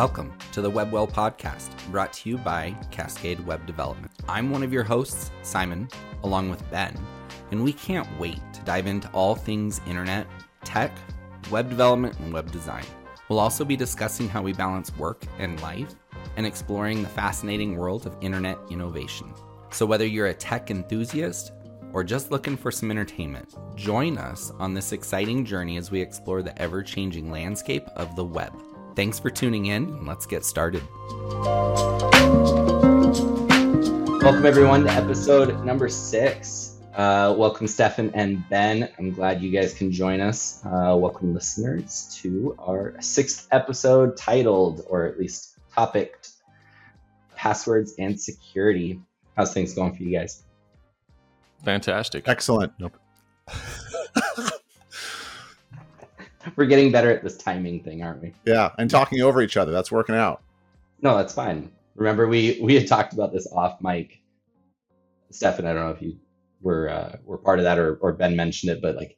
Welcome to the WebWell podcast, brought to you by Cascade Web Development. I'm one of your hosts, Simon, along with Ben, and we can't wait to dive into all things internet, tech, web development, and web design. We'll also be discussing how we balance work and life and exploring the fascinating world of internet innovation. So, whether you're a tech enthusiast or just looking for some entertainment, join us on this exciting journey as we explore the ever changing landscape of the web. Thanks for tuning in, and let's get started. Welcome, everyone, to episode number six. Uh, welcome, Stefan and Ben. I'm glad you guys can join us. Uh, welcome, listeners, to our sixth episode titled, or at least topic, Passwords and Security. How's things going for you guys? Fantastic. Excellent. Nope. We're getting better at this timing thing, aren't we? Yeah, and talking over each other. That's working out. No, that's fine. Remember, we we had talked about this off mic. Stefan, I don't know if you were uh, were part of that or or Ben mentioned it, but like,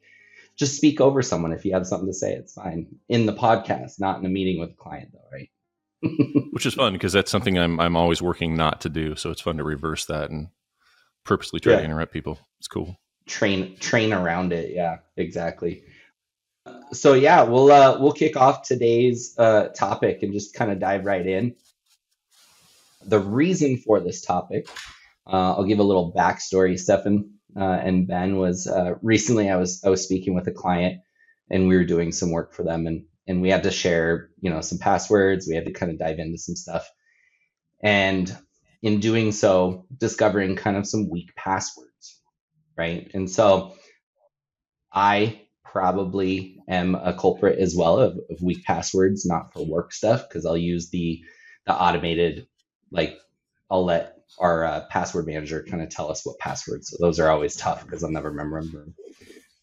just speak over someone if you have something to say. It's fine in the podcast, not in a meeting with a client, though, right? Which is fun because that's something I'm I'm always working not to do. So it's fun to reverse that and purposely try Yeah. to interrupt people. It's cool. train train around it. Yeah, exactly. So yeah, we'll uh, we'll kick off today's uh, topic and just kind of dive right in. The reason for this topic, uh, I'll give a little backstory. Stefan uh, and Ben was uh, recently. I was I was speaking with a client, and we were doing some work for them, and and we had to share you know some passwords. We had to kind of dive into some stuff, and in doing so, discovering kind of some weak passwords right? And so I probably am a culprit as well of, of weak passwords, not for work stuff, because I'll use the the automated, like I'll let our uh, password manager kind of tell us what passwords. So those are always tough because I'll never remember them.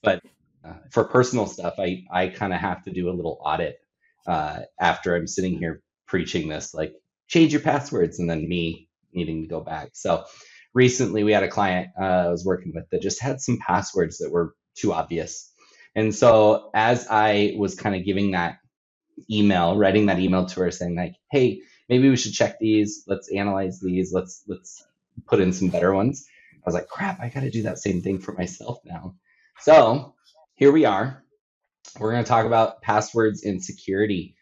But uh, for personal stuff, I I kind of have to do a little audit uh, after I'm sitting here preaching this, like change your passwords, and then me needing to go back. So recently we had a client uh, I was working with that just had some passwords that were too obvious. And so as I was kind of giving that email, writing that email to her saying like, "Hey, maybe we should check these. Let's analyze these. Let's let's put in some better ones." I was like, "Crap, I got to do that same thing for myself now." So, here we are. We're going to talk about passwords and security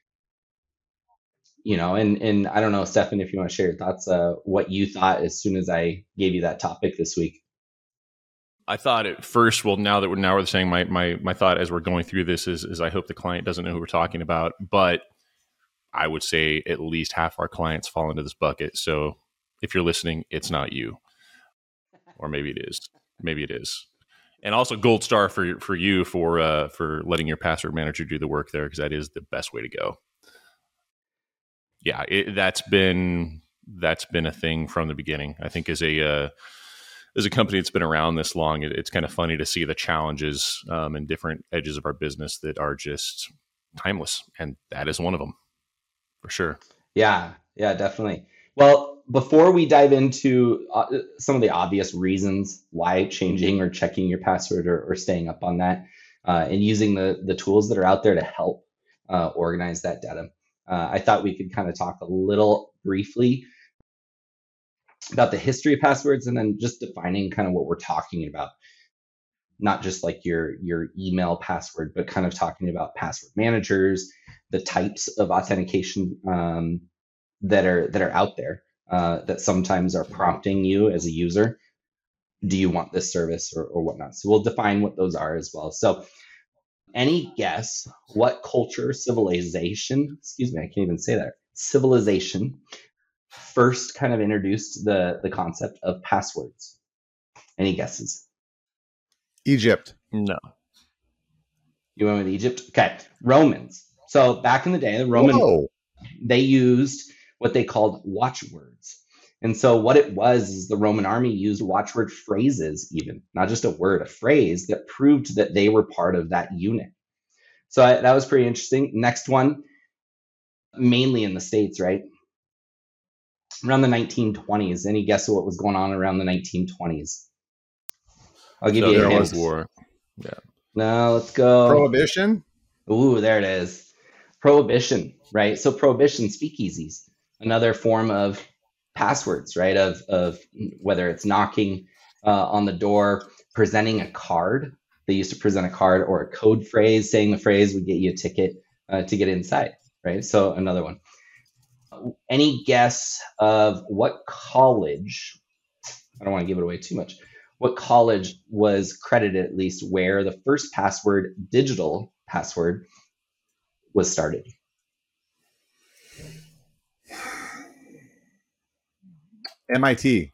you know and and i don't know stefan if you want to share your thoughts uh what you thought as soon as i gave you that topic this week I thought at first, well, now that we're now we're saying my my my thought as we're going through this is is I hope the client doesn't know who we're talking about, but I would say at least half our clients fall into this bucket. So if you're listening, it's not you, or maybe it is. Maybe it is. And also gold star for for you for uh, for letting your password manager do the work there because that is the best way to go. Yeah, it, that's been that's been a thing from the beginning. I think as a uh, as a company that's been around this long, it, it's kind of funny to see the challenges um, and different edges of our business that are just timeless, and that is one of them for sure. yeah yeah definitely well before we dive into uh, some of the obvious reasons why changing or checking your password or, or staying up on that uh, and using the the tools that are out there to help uh, organize that data uh, i thought we could kind of talk a little briefly about the history of passwords and then just defining kind of what we're talking about. Not just like your your email password but kind of talking about password managers the types of authentication um, that are that are out there uh, that sometimes are prompting you as a user. Do you want this service or, or whatnot? So we'll define what those are as well. So any guess what culture civilization excuse me i can't even say that. Civilization first kind of introduced the the concept of passwords any guesses Egypt. No, you went with egypt okay romans so back in the day the roman Whoa. they used what they called watchwords. And so what it was is the Roman army used watchword phrases, even not just a word, a phrase that proved that they were part of that unit. So I, that was pretty interesting. Next one, mainly in the States, right? Around the 1920s. Any guess of what was going on around the 1920s? I'll give So you a there hint. was war. Yeah. No, let's go. Prohibition. Ooh, there it is. prohibition, right? So prohibition speakeasies, another form of passwords, right? Of of whether it's knocking uh, on the door, presenting a card. They used to present a card or a code phrase. Saying the phrase would get you a ticket uh, to get inside, right? So another one. Any guess of what college? I don't want to give it away too much. What college was credited at least where the first password, digital password, was started? MIT.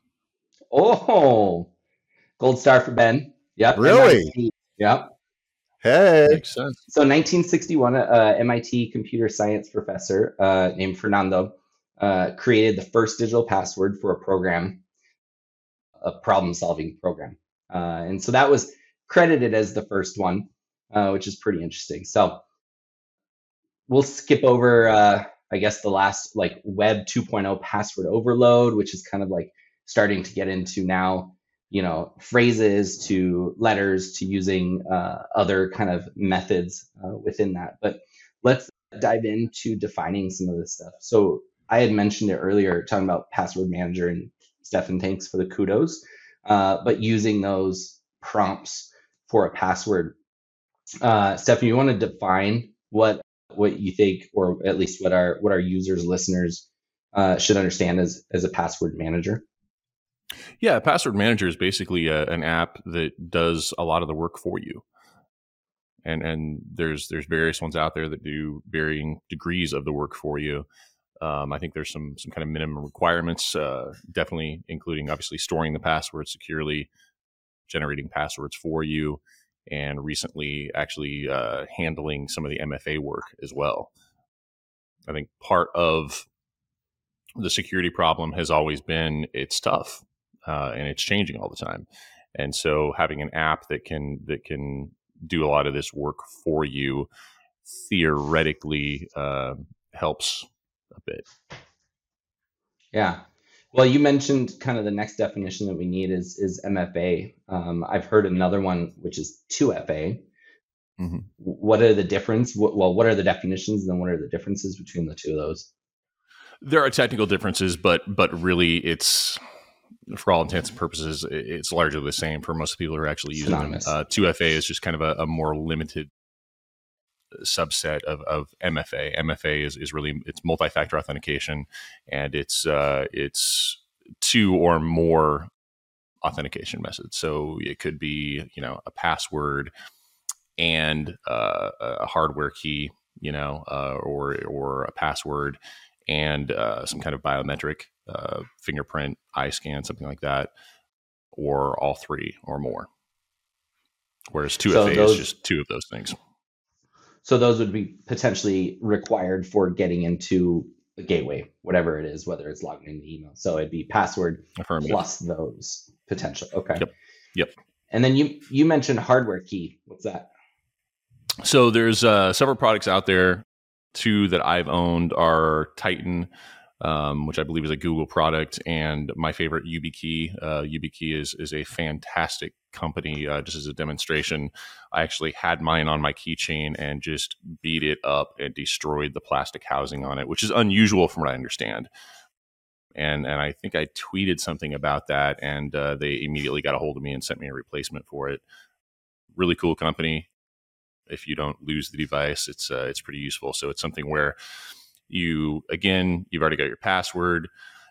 Oh, gold star for Ben. Yep. Really? MIT. Yep. Hey. Makes sense. So 1961, uh, MIT computer science professor uh, named Fernando uh, created the first digital password for a program, a problem-solving program, uh, and so that was credited as the first one, uh, which is pretty interesting. So we'll skip over, uh, I guess, the last like Web 2.0 password overload, which is kind of like starting to get into now you know phrases to letters to using uh, other kind of methods uh, within that. But let's dive into defining some of this stuff. So i had mentioned it earlier talking about password manager and stefan thanks for the kudos uh, but using those prompts for a password. Uh, stefan you want to define what what you think or at least what our what our users listeners uh, should understand as as a password manager Yeah, Password Manager is basically a, an app that does a lot of the work for you. And and there's there's various ones out there that do varying degrees of the work for you. Um, I think there's some some kind of minimum requirements, uh, definitely including obviously storing the password securely, generating passwords for you, and recently actually uh, handling some of the MFA work as well. I think part of the security problem has always been it's tough uh, and it's changing all the time. And so having an app that can that can do a lot of this work for you theoretically uh, helps a bit. Yeah. Well, you mentioned kind of the next definition that we need is is MFA. Um, I've heard another one which is 2FA. hmm What are the difference? Well, what are the definitions, and then what are the differences between the two of those? There are technical differences, but but really it's for all intents and purposes, it's largely the same for most people who are actually using them. Synonymous. Uh, 2FA is just kind of a, a more limited subset of, of MFA. MFA is, is really it's multi-factor authentication, and it's uh, it's two or more authentication methods. So it could be you know a password and uh, a hardware key, you know, uh, or or a password and uh, some kind of biometric uh, fingerprint, eye scan, something like that, or all three or more. Whereas 2FA So is just two of those things. so those would be potentially required for getting into a gateway, whatever it is, whether it's logging into email. So it'd be password plus those potential. Okay. Yep. Yep. And then you you mentioned hardware key. What's that? So there's uh, several products out there. Two that I've owned are Titan, um, which I believe is a Google product, and my favorite YubiKey. Uh, YubiKey is is a fantastic company. Uh, just as a demonstration, I actually had mine on my keychain and just beat it up and destroyed the plastic housing on it, which is unusual from what I understand. And and I think I tweeted something about that, and uh, they immediately got a hold of me and sent me a replacement for it. Really cool company if you don't lose the device it's uh, it's pretty useful so it's something where you again you've already got your password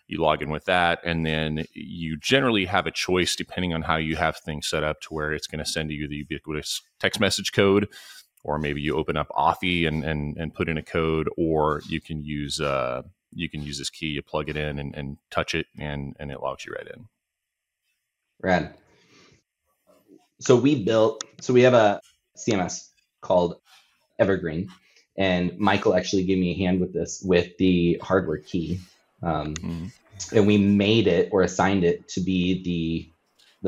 you log in with that and then you generally have a choice depending on how you have things set up to where it's going to send you the ubiquitous text message code or maybe you open up Authy and, and, and put in a code or you can use uh, you can use this key you plug it in and, and touch it and, and it logs you right in Rad. So we built. So we have a CMS called Evergreen, and Michael actually gave me a hand with this with the hardware key, um, Mhm. and we made it or assigned it to be the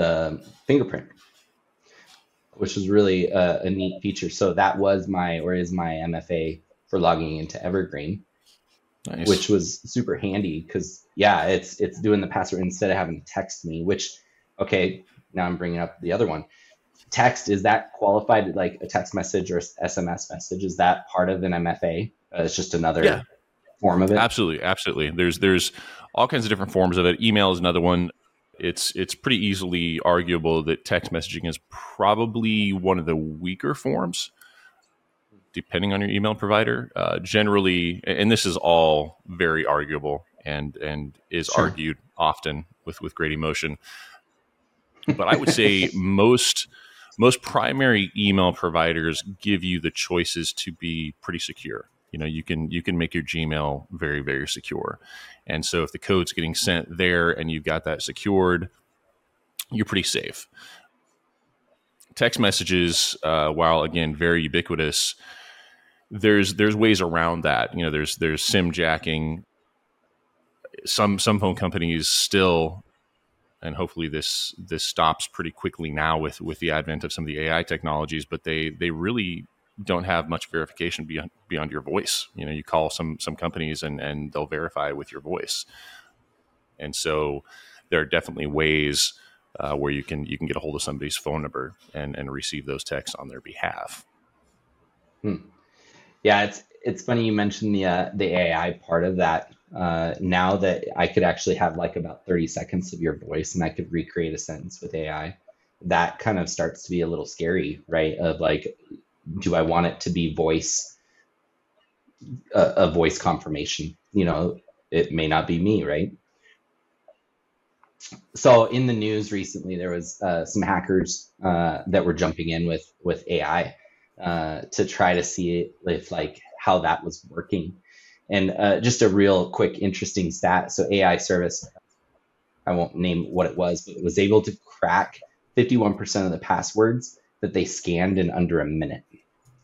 the fingerprint, which was really a, a neat feature. So that was my or is my MFA for logging into Evergreen nice which was super handy because yeah, it's it's doing the password instead of having to text me. Which okay, now I'm bringing up the other one. Text is that qualified like a text message or SMS message? Is that part of an MFA Uh, it's just another Yeah. form of it. Absolutely, absolutely. There's there's all kinds of different forms of it. Email is another one. It's it's pretty easily arguable that text messaging is probably one of the weaker forms, depending on your email provider. Uh, generally, and this is all very arguable and and is Sure. argued often with with great emotion. But I would say most most primary email providers give you the choices to be pretty secure. You know you can you can make your gmail very very secure. And so if the code's getting sent there and you've got that secured you're pretty safe. Text messages uh, while again very ubiquitous there's there's ways around that. You know there's there's sim jacking. Some some phone companies still and hopefully this this stops pretty quickly now with with the advent of some of the AI technologies but they they really don't have much verification beyond beyond your voice you know you call some some companies and and they'll verify with your voice and so there are definitely ways uh, where you can you can get a hold of somebody's phone number and and receive those texts on their behalf Hmm. Yeah, it's it's funny you mentioned the uh, the AI part of that. Uh, now that I could actually have like about 30 seconds of your voice and I could recreate a sentence with AI, that kind of starts to be a little scary, right? Of like, do I want it to be voice a, a voice confirmation? You know, it may not be me, right? So in the news recently, there was uh, some hackers uh, that were jumping in with with AI uh, to try to see if like how that was working. And uh, just a real quick, interesting stat. So AI service, I won't name what it was, but it was able to crack 51% of the passwords that they scanned in under a minute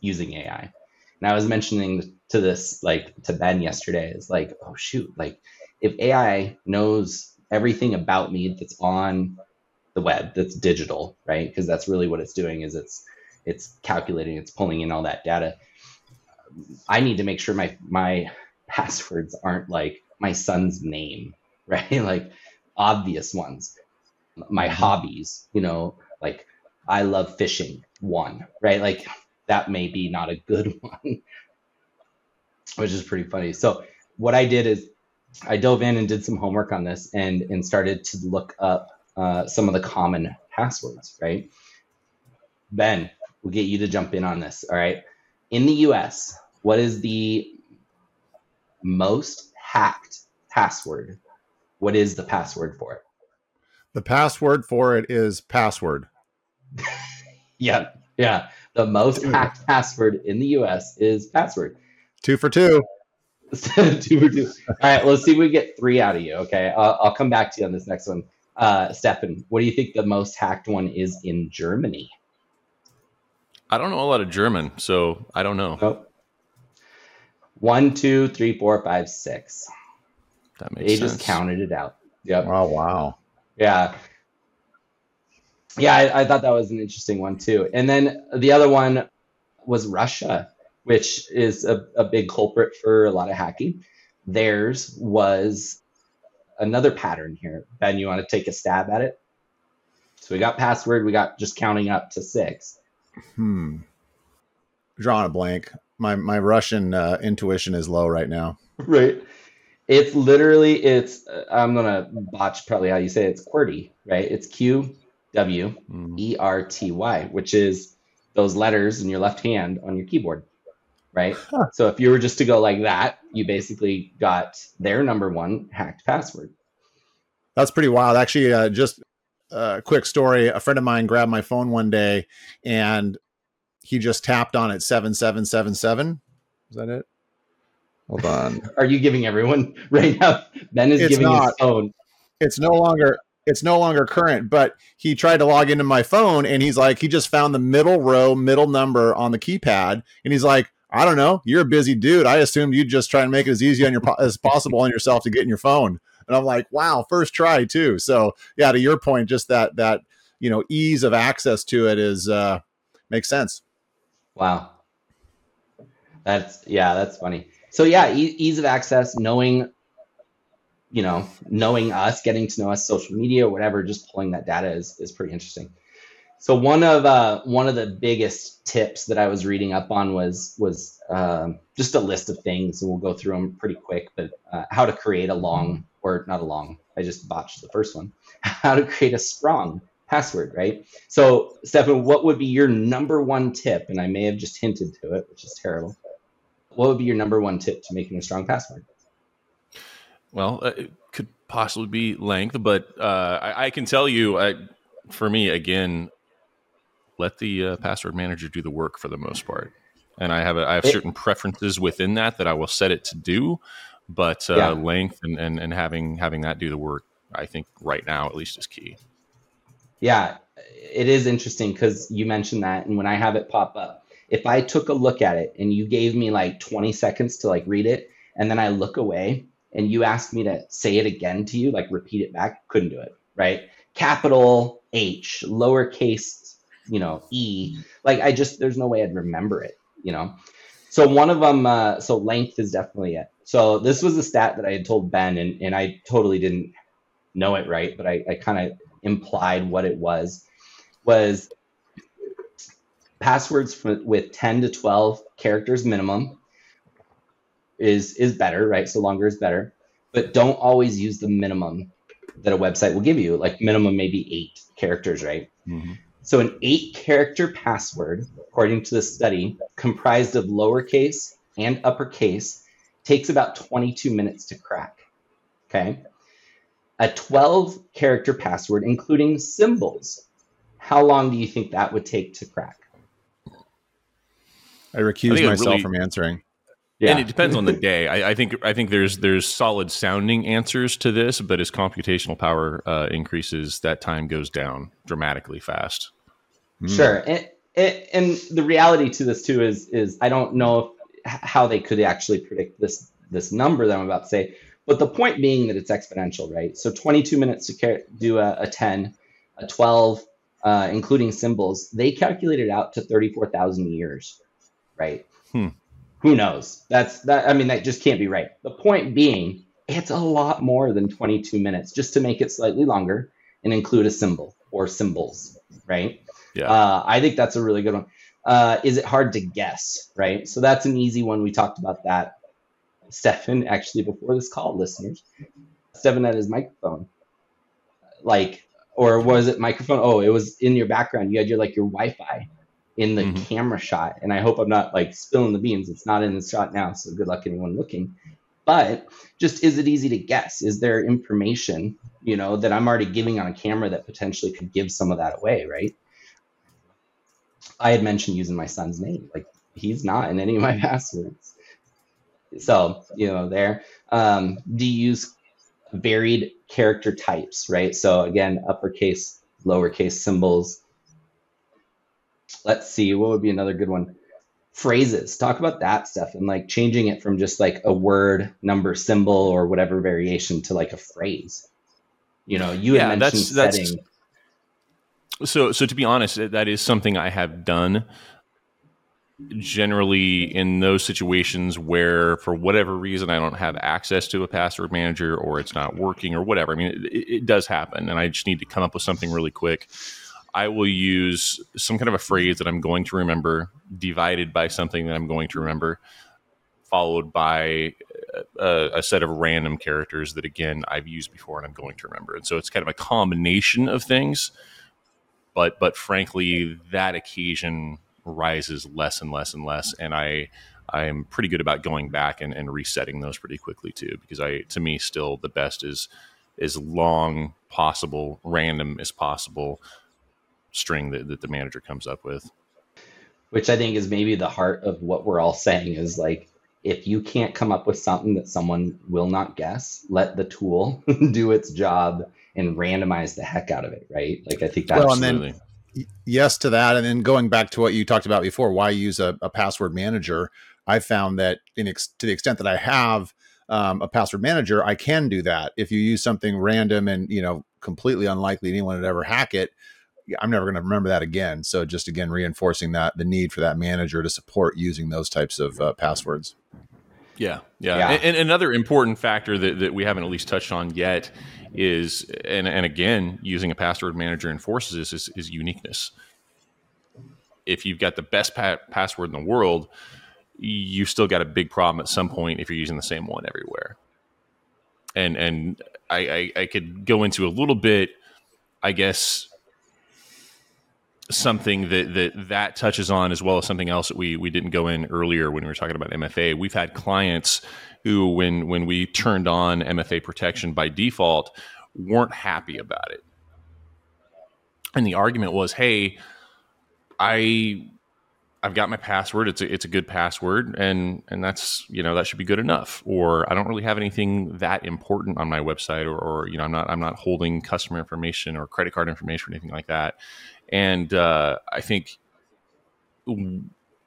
using AI. And I was mentioning to this like to Ben yesterday, is like, oh shoot, like if AI knows everything about me that's on the web, that's digital, right? Because that's really what it's doing is it's it's calculating, it's pulling in all that data. I need to make sure my my passwords aren't like my son's name, right? like obvious ones. My hobbies, you know, like I love fishing, one, right? Like that may be not a good one, which is pretty funny. So what I did is I dove in and did some homework on this and and started to look up uh, some of the common passwords, right? Ben, we'll get you to jump in on this. All right. In the US, what is the most hacked password? What is the password for it? The password for it is password. Yeah. Yeah. The most Dude. hacked password in the US is password. Two for two. two for two. All right. Let's see if we get three out of you. Okay. I'll, I'll come back to you on this next one. Uh, Stefan, what do you think the most hacked one is in Germany? i don't know a lot of german so i don't know Oh. One, two, three, four, five, six. that They makes sense They just counted it out. Yep. Oh wow. Yeah. Yeah, I, I thought that was an interesting one too. And then the other one was Russia, which is a, a big culprit for a lot of hacking. Theirs was another pattern here. Ben, you want to take a stab at it? So we got password, we got just counting up to six. Hmm. Drawing a blank. My my Russian uh, intuition is low right now. Right. It's literally it's uh, I'm gonna botch probably how you say it. It's QWERTY, right? It's Q W Mm. E R T Y, which is those letters in your left hand on your keyboard, right? Huh. So if you were just to go like that, you basically got their number one hacked password. That's pretty wild. Actually, uh, just a quick story. A friend of mine grabbed my phone one day and he just tapped on it 7777. Is that it? Hold on. Are you giving everyone right now? Ben is It's giving his not. phone. it's no longer it's no longer current but he tried to log into my phone and he's like he just found the middle row middle number on the keypad and he's like i don't know you're a busy dude i assumed you'd just try and make it as easy on your as possible on yourself to get in your phone and i'm like wow first try too so yeah to your point just that that you know ease of access to it is uh makes sense Wow. That's yeah, that's funny. So yeah, e- ease of access, knowing, you know, knowing us, getting to know us, social media, whatever, just pulling that data is is pretty interesting. So one of uh, one of the biggest tips that I was reading up on was was uh, just a list of things, and we'll go through them pretty quick. But uh, how to create a long or not a long. I just botched the first one. How to create a strong password, right? So, Stefan, what would be your number one tip? And I may have just hinted to it, which is terrible. What would be your number one tip to making a strong password? Well, uh, it could possibly be length, but uh, I, I, can tell you, I, for me, again, let the uh, password manager do the work for the most part. And I have a, I have it, certain preferences within that that I will set it to do, but uh, yeah. length and, and and having having that do the work, I think right now at least is key. Yeah, it is interesting because you mentioned that, and when I have it pop up, if I took a look at it and you gave me like 20 seconds to like read it, and then I look away and you asked me to say it again to you, like repeat it back, couldn't do it, right? Capital H, lowercase, you know, E. Like I just, there's no way I'd remember it, you know? So one of them, uh, so length is definitely it. So this was a stat that I had told Ben, and, and I totally didn't know it right, but I, I kind of implied what it was. Was passwords for, with 10 to 12 characters minimum is is better, right? So longer is better, but don't always use the minimum that a website will give you. Like minimum maybe eight characters, right? Mm-hmm. So an eight character password, according to the study, comprised of lowercase and uppercase, takes about 22 minutes to crack. Okay. A 12 character password, including symbols, how long do you think that would take to crack? I recuse I myself really, from answering. Yeah. And it depends on the day. I, I, think I think there's there's solid sounding answers to this, but as computational power uh, increases, that time goes down dramatically fast. Mm. Sure, and, and the reality to this too is is I don't know if, how they could actually predict this this number that I'm about to say, but the point being that it's exponential, right? So 22 minutes to do a, a 10, a 12, uh, including symbols, they calculated out to 34,000 years, right? Hmm who knows? That's that. I mean, that just can't be right. The point being, it's a lot more than 22 minutes just to make it slightly longer and include a symbol or symbols, right? Yeah. Uh, I think that's a really good one. Uh, is it hard to guess, right? So that's an easy one. We talked about that. Stefan, actually, before this call, listeners, Stefan had his microphone, like, or was it microphone? Oh, it was in your background. You had your like your Wi-Fi in the mm-hmm. camera shot. And I hope I'm not like spilling the beans. It's not in the shot now, so good luck anyone looking. But just is it easy to guess? Is there information, you know, that I'm already giving on a camera that potentially could give some of that away, right? I had mentioned using my son's name. Like he's not in any of my passwords. So, you know, there. Um, do you use varied character types, right? So again, uppercase, lowercase symbols, let's see, what would be another good one? Phrases. Talk about that stuff and like changing it from just like a word, number, symbol, or whatever variation to like a phrase. You know, you yeah, had mentioned that's, setting. That's, so, so to be honest, that is something I have done generally in those situations where for whatever reason i don't have access to a password manager or it's not working or whatever i mean it, it, does happen and i just need to come up with something really quick I will use some kind of a phrase that I'm going to remember, divided by something that I'm going to remember, followed by a, a, set of random characters that, again, I've used before and I'm going to remember. And so it's kind of a combination of things. But, but frankly, that occasion rises less and less and less. And I, I am pretty good about going back and, and resetting those pretty quickly too, because I, to me, still the best is as long possible, random as possible, string that, that the manager comes up with which i think is maybe the heart of what we're all saying is like if you can't come up with something that someone will not guess let the tool do its job and randomize the heck out of it right like i think that's well, and then yes to that and then going back to what you talked about before why use a, a password manager i found that in ex- to the extent that i have um, a password manager i can do that if you use something random and you know completely unlikely anyone would ever hack it I'm never going to remember that again. So just again reinforcing that the need for that manager to support using those types of uh, passwords. Yeah, yeah, yeah. And, and, another important factor that, that we haven't at least touched on yet is, and, and again, using a password manager enforces this is, is uniqueness. if you've got the best pa- password in the world, you still got a big problem at some point if you're using the same one everywhere. And and I, I, I could go into a little bit, I guess, something that that that touches on as well as something else that we we didn't go in earlier when we were talking about MFA. We've had clients who, when when we turned on MFA protection by default, weren't happy about it, and the argument was, "Hey, I I've got my password. It's a, it's a good password, and and that's you know that should be good enough. Or I don't really have anything that important on my website, or, or you know I'm not I'm not holding customer information or credit card information or anything like that. And uh, I think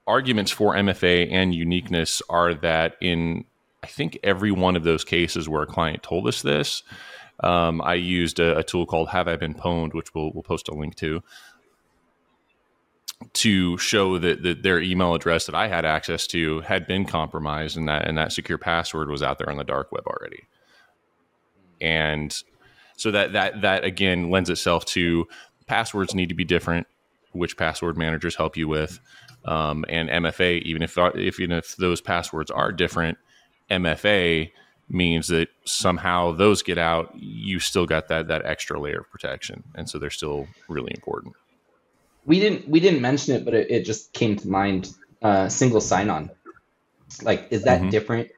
arguments for MFA and uniqueness are that in I think every one of those cases where a client told us this, um, I used a, a, tool called Have I Been Pwned, which we'll, we'll post a link to to show that, that their email address that I had access to had been compromised and that and that secure password was out there on the dark web already. And so that that that again lends itself to passwords need to be different, which password managers help you with. Um, and MFA, even if if even if those passwords are different, MFA means that somehow those get out, you still got that that extra layer of protection, and so they're still really important we didn't we didn't mention it, but it, it just came to mind. Uh, single sign on. Like, is that mm-hmm. different?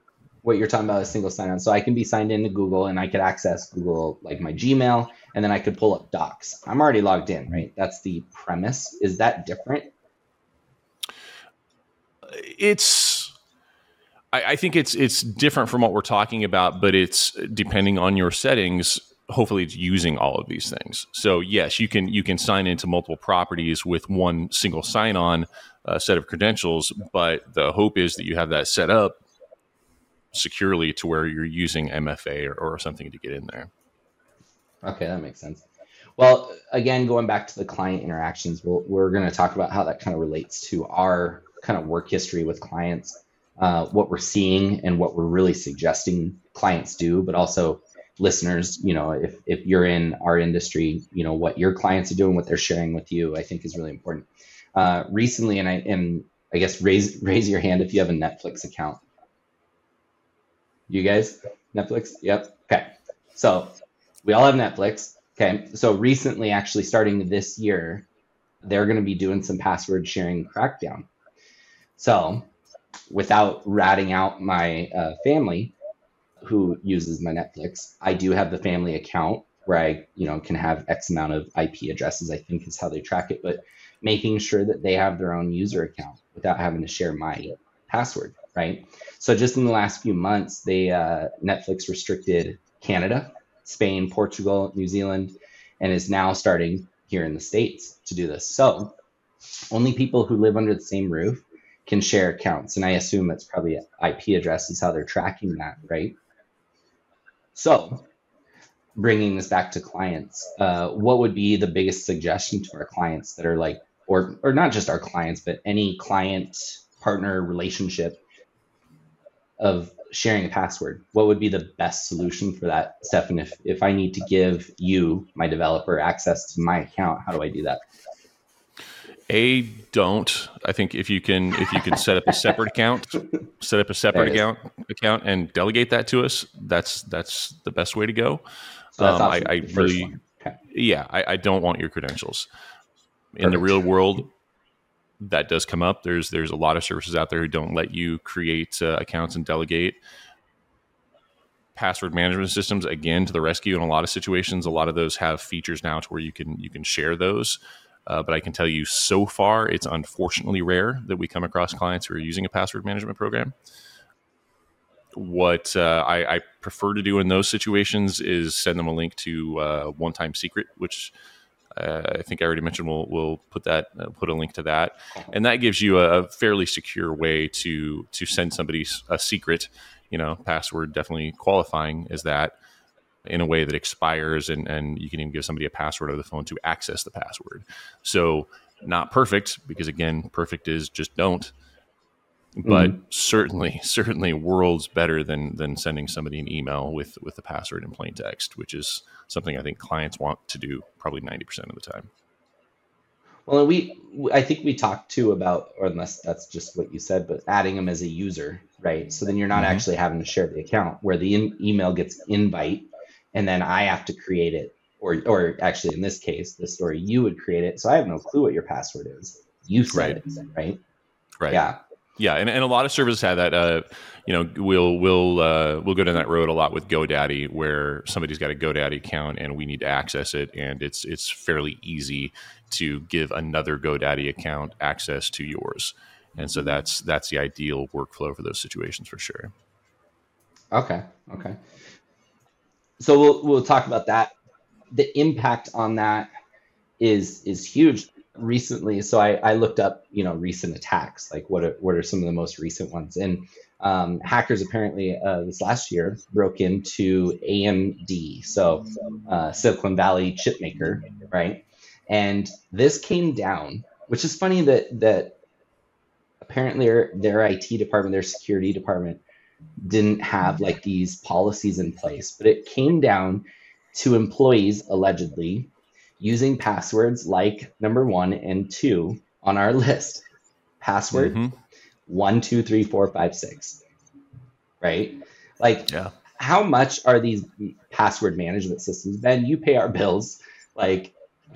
What you're talking about is single sign on. So I can be signed into Google and I could access Google like my Gmail, and then I could pull up Docs. I'm already logged in, right? That's the premise. Is that different? It's I, I, think it's it's different from what we're talking about, but it's depending on your settings hopefully it's using all of these things. So yes, you can you can sign into multiple properties with one single sign-on uh, set of credentials, but the hope is that you have that set up securely to where you're using MFA or, or something to get in there. Okay, that makes sense. Well, again, going back to the client interactions, we we are going to talk about how that kind of relates to our kind of work history with clients, uh, what we're seeing, and what we're really suggesting clients do, but also listeners, you know, if, if you're in our industry, you know, what your clients are doing, what they're sharing with you, I think is really important. Uh, recently, and I and I guess raise raise your hand if you have a Netflix account. You guys, Netflix? Yep. Okay. So we all have Netflix. Okay. So recently, actually starting this year, they're going to be doing some password sharing crackdown. So without ratting out my uh, family, who uses my Netflix, I do have the family account where I, you know, can have X amount of IP addresses, I think is how they track it, but making sure that they have their own user account without having to share my password, right? So just in the last few months, they uh, Netflix restricted Canada, Spain, Portugal, New Zealand, and is now starting here in the States to do this. So only people who live under the same roof can share accounts. And I assume that's probably IP address is how they're tracking that, right? So, bringing this back to clients, uh, what would be the biggest suggestion to our clients that are like, or or not just our clients, but any client partner relationship of sharing a password? What would be the best solution for that, Stefan? If if I need to give you, my developer, access to my account, how do I do that? A don't. I think if you can if you can set up a separate account, set up a separate account account and delegate that to us, that's that's the best way to go. So um, I, I really okay. yeah, I, I, don't want your credentials. Perfect. In the real world, that does come up. There's there's a lot of services out there who don't let you create uh, accounts and delegate password management systems again to the rescue in a lot of situations a lot of those have features now to where you can you can share those uh, but I can tell you so far, it's unfortunately rare that we come across clients who are using a password management program. What uh, I, I, prefer to do in those situations is send them a link to uh, One Time Secret, which uh, I think I already mentioned. We'll, we'll put that uh, put a link to that, and that gives you a, a fairly secure way to to send somebody a secret. You know, password definitely qualifying as that in a way that expires and, and you can even give somebody a password over the phone to access the password. So not perfect because again, perfect is just don't. But mm-hmm. certainly, certainly worlds better than than sending somebody an email with with the password in plain text, which is something I think clients want to do probably ninety percent of the time. Well, we I think we talked too about, or unless that's just what you said, but adding them as a user, right? So then you're not Mhm. actually having to share the account where the in- email gets invite, and then I have to create it, or or actually in this case, the story you would create it. So I have no clue what your password is. You said Right. it, right? Right. Yeah. Yeah, and, and a lot of services have that. Uh, you know, we'll we'll uh, we'll go down that road a lot with GoDaddy, where somebody's got a GoDaddy account and we need to access it, and it's it's fairly easy to give another GoDaddy account access to yours, and so that's that's the ideal workflow for those situations for sure. Okay. Okay. So we'll we'll talk about that. The impact on that is is huge. Recently, so I, I looked up you know recent attacks, like what are, what are some of the most recent ones, and um, hackers apparently uh, this last year broke into AMD, so uh, Silicon Valley chip maker, right? And this came down, which is funny that that apparently their, their IT department, their security department didn't have like these policies in place, but it came down to employees allegedly using passwords like number one and two on our list. Password Mhm. one, two, three, four, five, six. Right? Like, Yeah. how much are these password management systems? Ben, you pay our bills, like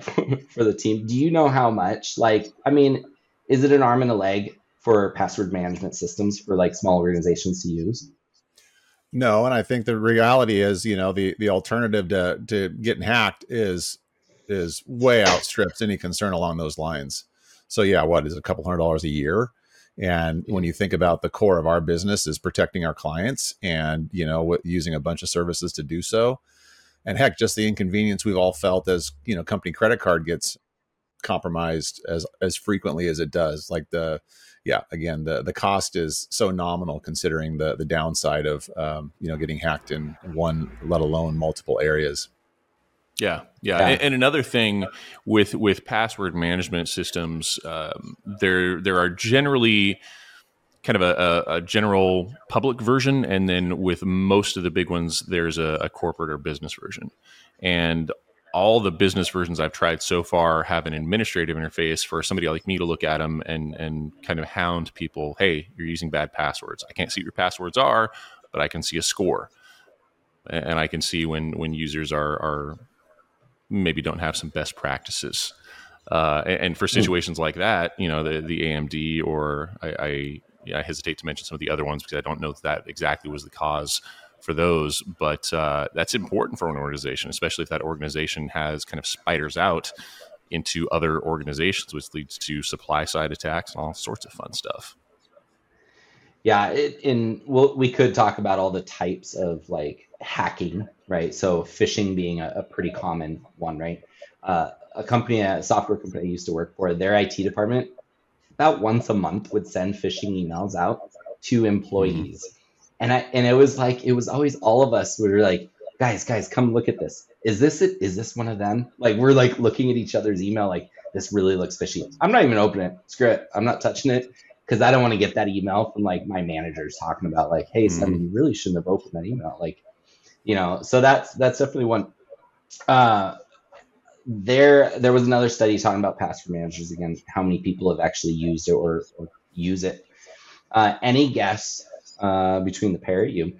for the team. Do you know how much? Like, I mean, is it an arm and a leg for password management systems for like small organizations to use? No, and I think the reality is, you know, the the alternative to to getting hacked is is way outstrips any concern along those lines. So yeah, what is it, a couple hundred dollars a year? And when you think about the core of our business is protecting our clients, and you know, using a bunch of services to do so, and heck, just the inconvenience we've all felt as you know, company credit card gets compromised as as frequently as it does. Like the yeah, again, the the cost is so nominal considering the the downside of um, you know getting hacked in one, let alone multiple areas. Yeah, yeah, Yeah. And, and another thing with with password management systems, um, there there are generally kind of a, a, a general public version, and then with most of the big ones, there's a, a corporate or business version, and all the business versions I've tried so far have an administrative interface for somebody like me to look at them and and kind of hound people. Hey, you're using bad passwords. I can't see what your passwords are, but I can see a score, and I can see when when users are are maybe don't have some best practices. Uh, and, for situations like that, you know, the, the AMD or I, I, yeah, I hesitate to mention some of the other ones because I don't know if that exactly was the cause for those, but uh, that's important for an organization, especially if that organization has kind of spiders out into other organizations, which leads to supply side attacks and all sorts of fun stuff. Yeah, it, in well, we could talk about all the types of like hacking, right? So phishing being a, a pretty common one, right? Uh, a company, a software company I used to work for, their IT department about once a month would send phishing emails out to employees, and I and it was like it was always all of us. We were like, guys, guys, come look at this. Is this it? Is this one of them? Like we're like looking at each other's email, like this really looks fishy. I'm not even opening it. Screw it. I'm not touching it because I don't want to get that email from like my managers talking about like, hey, Simon, you really shouldn't have opened that email. Like, you know, so that's that's definitely one. Uh, there there was another study talking about password managers again, how many people have actually used it or, or use it. Uh, any guess uh, between the pair of you?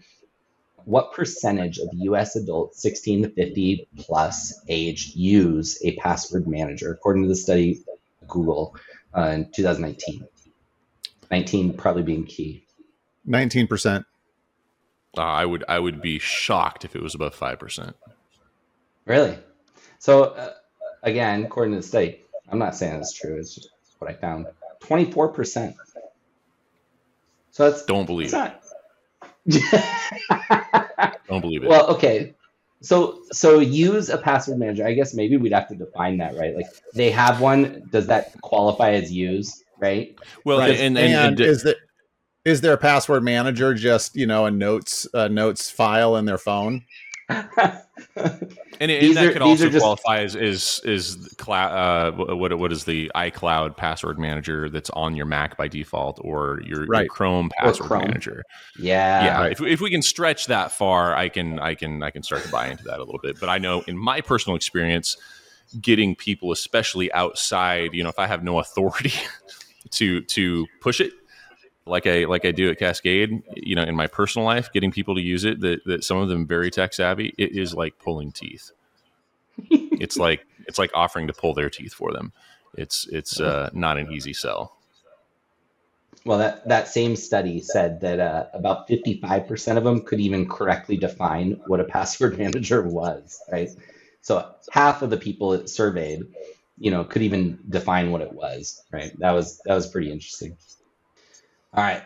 What percentage of U.S. adults 16 to 50 plus age use a password manager, according to the study Google uh, in 2019? 19 probably being key. Nineteen percent. Uh, I would I would be shocked if it was above five percent. Really? So, uh, again, according to the study, I'm not saying it's true, it's just what I found 24%. So that's, Don't believe it's it. not. Don't believe it. well, okay. So, so use a password manager. I guess maybe we'd have to define that, right? Like they have one. Does that qualify as use, right? well, Right. and, and, and, and, is there is their password manager just you know a notes a notes file in their phone? And, and that are- could also just- qualify as is is cloud. Uh, what what is the iCloud password manager that's on your Mac by default, or your, your Chrome password Chrome. manager? yeah. yeah, right. if, if we can stretch that far, I can I can I can start to buy into that a little bit. But I know in my personal experience, getting people, especially outside, you know, if I have no authority to to push it, like I like I do at Cascade, you know, in my personal life, getting people to use it that, that some of them very tech savvy, it is like pulling teeth. it's like it's like offering to pull their teeth for them. It's it's uh, not an easy sell. Well, that, that same study said that uh, about 55% of them could even correctly define what a password manager was, right? So half of the people it surveyed, you know, could even define what it was, right? That was that was pretty interesting. All right.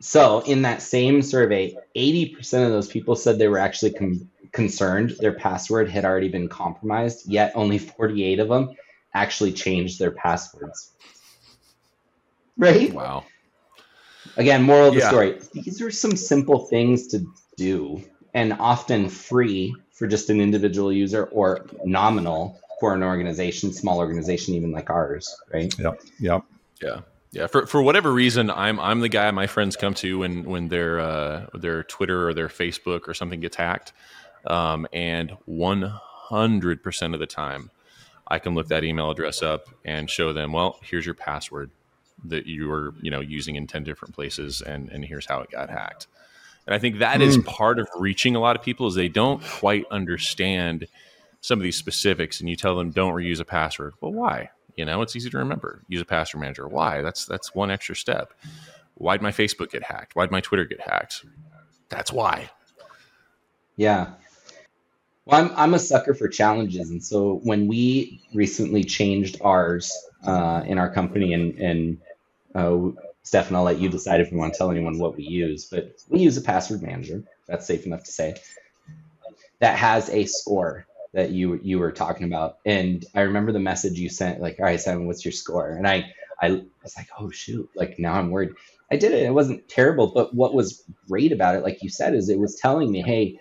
So in that same survey, 80% of those people said they were actually com- concerned their password had already been compromised, yet only 48 of them actually changed their passwords. Right? Wow. Again, moral of the Yeah. story. These are some simple things to do and often free for just an individual user or nominal for an organization, small organization, even like ours, right? Yep. Yep. Yeah. Yeah, for, for whatever reason, I'm I'm the guy my friends come to when when their uh, their Twitter or their Facebook or something gets hacked, um, and 100 percent of the time, I can look that email address up and show them, well, here's your password that you were you know using in 10 different places, and and here's how it got hacked. And I think that is part of reaching a lot of people is they don't quite understand some of these specifics, and you tell them don't reuse a password. Well, why? You know, it's easy to remember. Use a password manager. Why? That's that's one extra step. Why'd my Facebook get hacked? Why'd my Twitter get hacked? That's why. Yeah. Well, I'm I'm a sucker for challenges, and so when we recently changed ours uh, in our company, and and uh, Stefan, I'll let you decide if you want to tell anyone what we use, but we use a password manager. That's safe enough to say. That has a score that you you were talking about, and I remember the message you sent, like, "All right, Simon, what's your score?" And I I was like, "Oh shoot!" Like now I'm worried. I did it. It wasn't terrible, but what was great about it, like you said, is it was telling me, "Hey."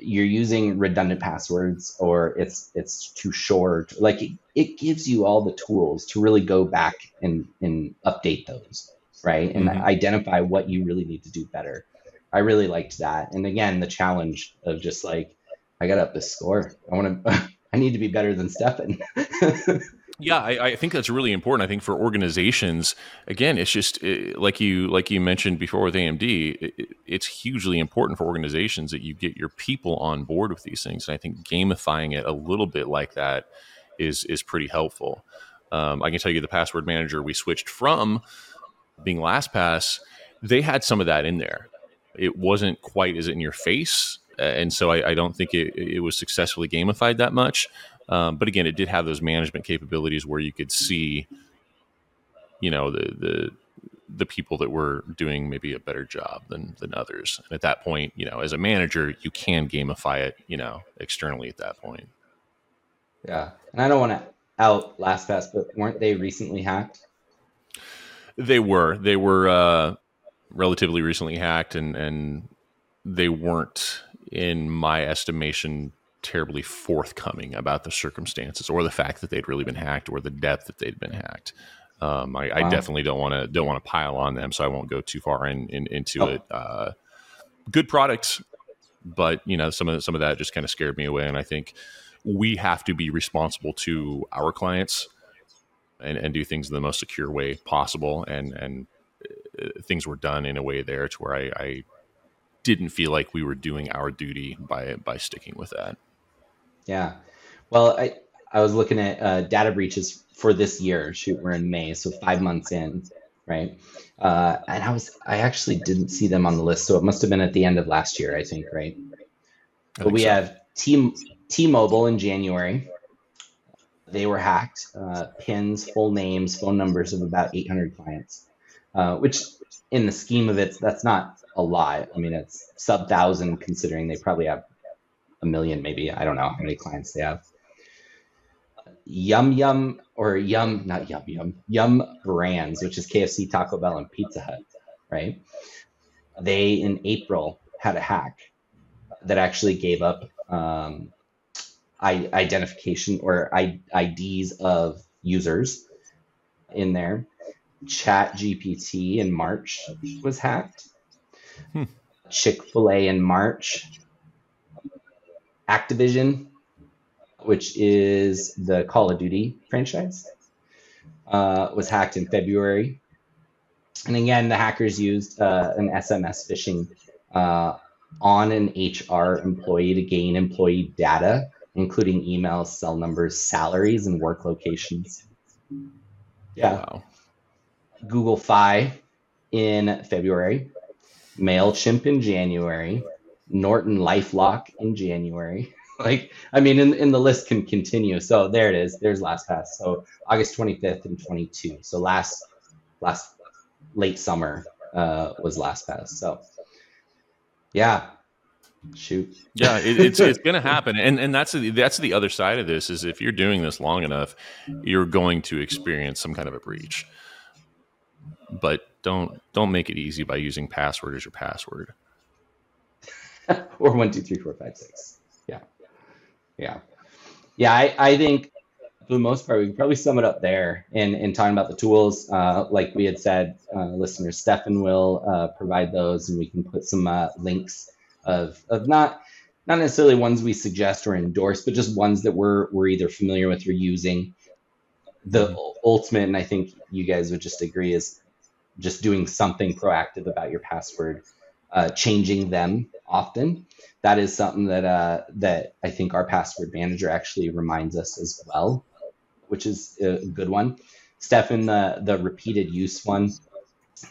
you're using redundant passwords or it's it's too short like it, it gives you all the tools to really go back and and update those right and Mhm. identify what you really need to do better i really liked that and again the challenge of just like i got up this score i want to i need to be better than stefan Yeah, I, I think that's really important. I think for organizations, again, it's just eh, like you like you mentioned before with AMD. It, it- it's hugely important for organizations that you get your people on board with these things. And I think gamifying it a little bit like that is is pretty helpful. Um, I can tell you the password manager we switched from being LastPass, they had some of that in there. It wasn't quite as in your face, and so I, I don't think it, it was successfully gamified that much. Um, but again, it did have those management capabilities where you could see, you know, the the the people that were doing maybe a better job than than others. And at that point, you know, as a manager, you can gamify it, you know, externally at that point. yeah and i don't want to out lastpass but weren't they recently hacked They were they were uh, relatively recently hacked, and and they weren't, in my estimation, terribly forthcoming about the circumstances or the fact that they'd really been hacked or the depth that they'd been hacked. Um, I, I definitely don't want to don't want to pile on them, so I won't go too far in, in into Oh. it. Uh, good products, but you know some of some of that just kind of scared me away, and I think we have to be responsible to our clients and, and do things in the most secure way possible. And and uh, things were done in a way there to where I, I didn't feel like we were doing our duty by by sticking with that. Yeah. Well, I I was looking at uh, data breaches for this year. Shoot, we're in May, so five months in, right? Uh, and I was I actually didn't see them on the list, so it must have been at the end of last year, I think, right? I But think we so. have T T-Mobile in January. They were hacked. Uh, pins, full names, phone numbers of about 800 clients, uh, which in the scheme of it, that's not a lot. I mean, it's sub thousand considering they probably have a million, maybe. I don't know how many clients they have. Yum Yum or Yum, not Yum Yum, Yum Brands, which is KFC, Taco Bell, and Pizza Hut, right? They in April had a hack that actually gave up um, I, identification or I, IDs of users in there. Chat GPT in March was hacked. Hmm. Chick fil A in March. Activision which is the Call of Duty franchise, uh, was hacked in February. And again, the hackers used uh, an SMS phishing uh, on an HR employee to gain employee data, including emails, cell numbers, salaries, and work locations. Yeah. Wow. Google Fi in February, MailChimp in January, Norton Lifelock in January. Like, I mean, in, in the list can continue. So there it is. There's LastPass. So August 25th and 22. So last, last late summer uh, was LastPass. So yeah, shoot. Yeah, it, it's it's going to happen, and and that's the, that's the other side of this is if you're doing this long enough, you're going to experience some kind of a breach. But don't don't make it easy by using password as your password. or one, two, three, four, five, six. Yeah, yeah, yeah. I I think for the most part we can probably sum it up there. In in talking about the tools, uh, like we had said, uh, listeners, Stefan will uh, provide those, and we can put some uh, links of of not not necessarily ones we suggest or endorse, but just ones that we're we're either familiar with or using. The ultimate, and I think you guys would just agree, is just doing something proactive about your password, uh, changing them often. That is something that uh, that I think our password manager actually reminds us as well, which is a good one. Stefan, the the repeated use one,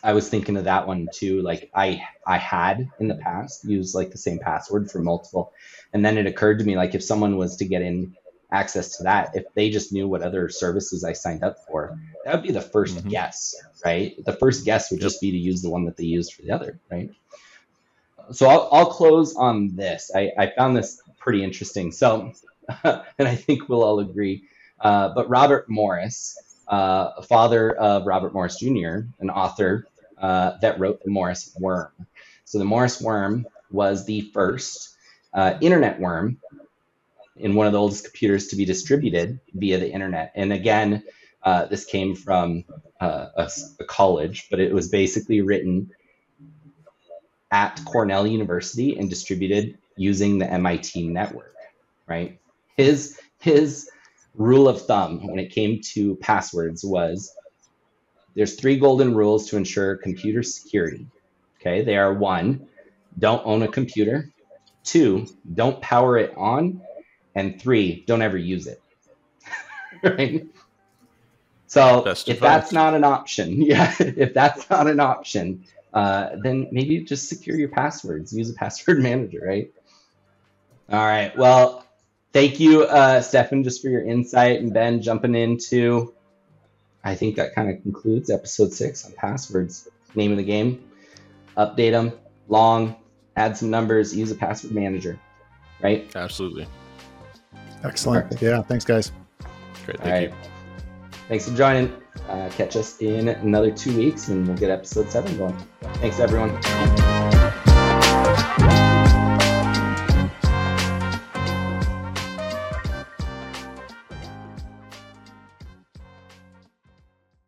I was thinking of that one too. Like I I had in the past used like the same password for multiple, and then it occurred to me like if someone was to get in access to that, if they just knew what other services I signed up for, that would be the 1st Mhm. guess, right? The first guess would just be to use the one that they used for the other, right? So I'll, I'll close on this. I, I found this pretty interesting. So, and I think we'll all agree. Uh, but Robert Morris, uh, father of Robert Morris Jr., an author uh, that wrote the Morris Worm. So the Morris Worm was the first uh, internet worm in one of the oldest computers to be distributed via the internet. And again, uh, this came from uh, a, a college, but it was basically written at Cornell University and distributed using the MIT network, right? His his rule of thumb when it came to passwords was there's three golden rules to ensure computer security. Okay, they are one, don't own a computer, two, don't power it on, and three, don't ever use it. right? So Best if advice. that's not an option, yeah, if that's not an option, uh, then maybe just secure your passwords. Use a password manager, right? All right. Well, thank you, uh, Stefan, just for your insight, and Ben jumping into. I think that kind of concludes episode six on passwords. Name of the game: update them, long, add some numbers, use a password manager, right? Absolutely. Excellent. Perfect. Yeah. Thanks, guys. Great. All Thank right. Thanks for joining. Uh, catch us in another two weeks, and we'll get episode seven going. Thanks, everyone.